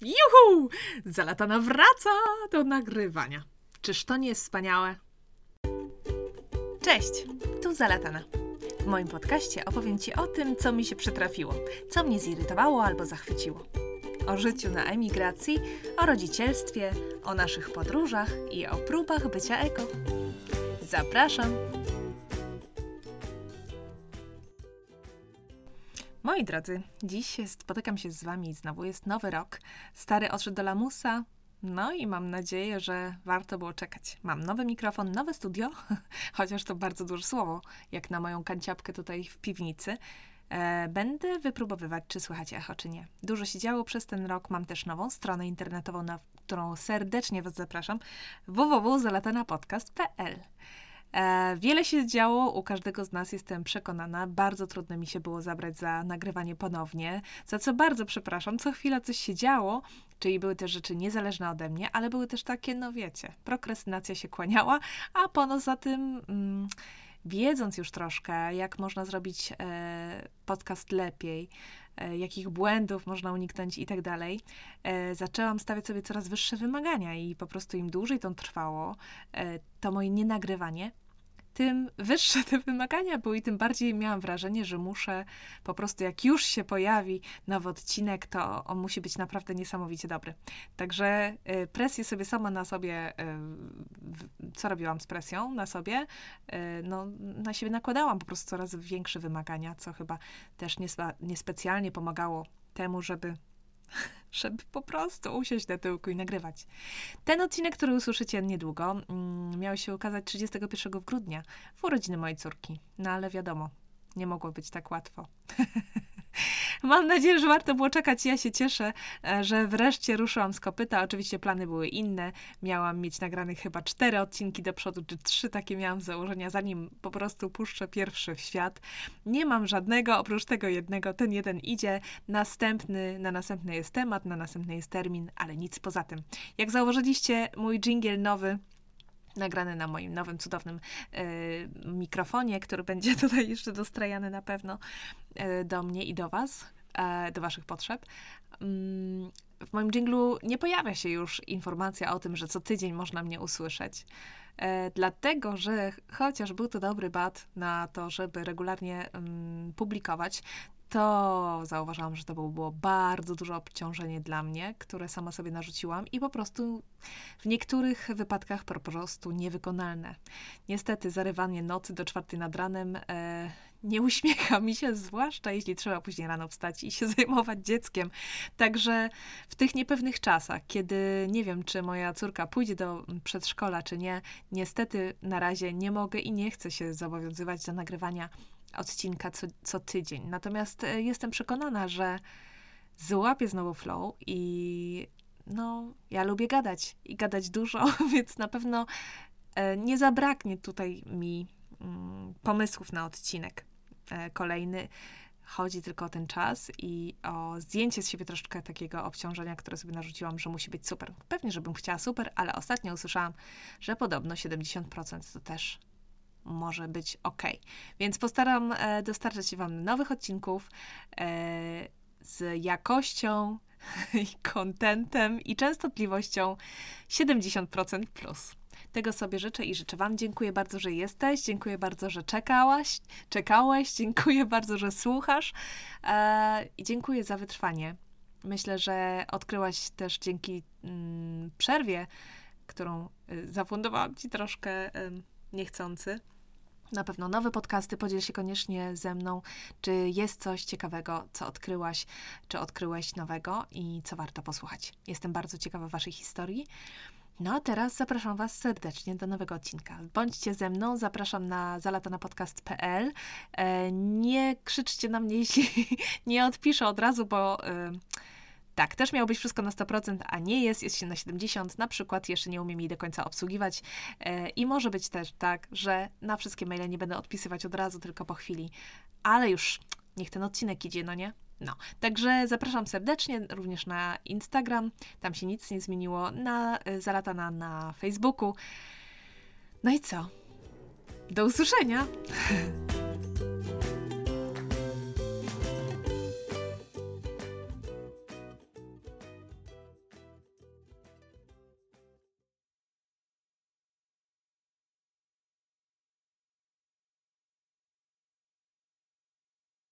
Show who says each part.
Speaker 1: Juhu! Zalatana wraca do nagrywania. Czyż to nie jest wspaniałe? Cześć, tu Zalatana. W moim podcaście opowiem Ci o tym, co mi się przytrafiło, co mnie zirytowało albo zachwyciło. O życiu na emigracji, o rodzicielstwie, o naszych podróżach i o próbach bycia eko. Zapraszam! Moi drodzy, dziś spotykam się z Wami znowu. Jest nowy rok. Stary odszedł do lamusa. No i mam nadzieję, że warto było czekać. Mam nowy mikrofon, nowe studio, chociaż to bardzo duże słowo, jak na moją kanciapkę tutaj w piwnicy. E, będę wypróbowywać, czy słychać echo, czy nie. Dużo się działo przez ten rok. Mam też nową stronę internetową, na którą serdecznie Was zapraszam. www.zalatanapodcast.pl wiele się działo u każdego z nas, jestem przekonana. Bardzo trudno mi się było zabrać za nagrywanie ponownie, za co bardzo przepraszam. Co chwila coś się działo, czyli były też rzeczy niezależne ode mnie, ale były też takie, no wiecie, prokrastynacja się kłaniała, a poza tym. Mm, wiedząc już troszkę, jak można zrobić e, podcast lepiej, e, jakich błędów można uniknąć i tak dalej, e, zaczęłam stawiać sobie coraz wyższe wymagania i po prostu im dłużej to trwało, e, to moje nienagrywanie tym wyższe te wymagania były i tym bardziej miałam wrażenie, że muszę po prostu, jak już się pojawi nowy odcinek, to on musi być naprawdę niesamowicie dobry. Także y, presję sobie sama na sobie, y, co robiłam z presją na sobie? Y, no, na siebie nakładałam po prostu coraz większe wymagania, co chyba też niespecjalnie pomagało temu, żeby żeby po prostu usiąść na tyłku i nagrywać. Ten odcinek, który usłyszycie niedługo, mm, miał się ukazać 31 grudnia, w urodziny mojej córki. No ale wiadomo, nie mogło być tak łatwo. Mam nadzieję, że warto było czekać. Ja się cieszę, e, że wreszcie ruszyłam z kopyta. Oczywiście plany były inne. Miałam mieć nagranych chyba cztery odcinki do przodu, czy trzy takie miałam założenia, zanim po prostu puszczę pierwszy w świat. Nie mam żadnego, oprócz tego jednego. Ten jeden idzie, następny, na następny jest temat, na następny jest termin, ale nic poza tym. Jak zauważyliście, mój jingle nowy nagrany na moim nowym, cudownym y, mikrofonie, który będzie tutaj jeszcze dostrajany na pewno y, do mnie i do Was, y, do Waszych potrzeb. Mm, w moim jinglu nie pojawia się już informacja o tym, że co tydzień można mnie usłyszeć. Dlatego, że chociaż był to dobry bat na to, żeby regularnie um, publikować, to zauważyłam, że to było bardzo duże obciążenie dla mnie, które sama sobie narzuciłam i po prostu w niektórych wypadkach po prostu niewykonalne. Niestety zarywanie nocy do czwartej nad ranem e, nie uśmiecha mi się, zwłaszcza jeśli trzeba później rano wstać i się zajmować dzieckiem. Także w tych niepewnych czasach, kiedy nie wiem, czy moja córka pójdzie do przedszkola, czy nie, niestety na razie nie mogę i nie chcę się zobowiązywać do nagrywania odcinka co, co tydzień. Natomiast e, jestem przekonana, że złapię znowu flow i no, ja lubię gadać i gadać dużo, więc na pewno e, nie zabraknie tutaj mi mm, pomysłów na odcinek e, kolejny. Chodzi tylko o ten czas i o zdjęcie z siebie troszkę takiego obciążenia, które sobie narzuciłam, że musi być super. Pewnie, żebym chciała super, ale ostatnio usłyszałam, że podobno 70% to też może być ok. Więc postaram e, dostarczać Wam nowych odcinków e, z jakością i kontentem i częstotliwością 70% plus. Tego sobie życzę i życzę Wam. Dziękuję bardzo, że jesteś, dziękuję bardzo, że czekałaś, czekałeś, dziękuję bardzo, że słuchasz e, i dziękuję za wytrwanie. Myślę, że odkryłaś też dzięki mm, przerwie, którą zafundowałam Ci troszkę niechcący, na pewno nowe podcasty. Podziel się koniecznie ze mną, czy jest coś ciekawego, co odkryłaś, czy odkryłeś nowego i co warto posłuchać. Jestem bardzo ciekawa Waszej historii. No a teraz zapraszam Was serdecznie do nowego odcinka. Bądźcie ze mną, zapraszam na zalatanapodcast.pl. E, nie krzyczcie na mnie, jeśli nie odpiszę od razu, bo... Tak, też miało być wszystko na 100%, a nie jest, jest się na 70%. Na przykład jeszcze nie umiem jej do końca obsługiwać e, i może być też tak, że na wszystkie maile nie będę odpisywać od razu, tylko po chwili. Ale już niech ten odcinek idzie, no nie? No, także zapraszam serdecznie również na Instagram, tam się nic nie zmieniło, na e, Zalatana na Facebooku. No i co? Do usłyszenia!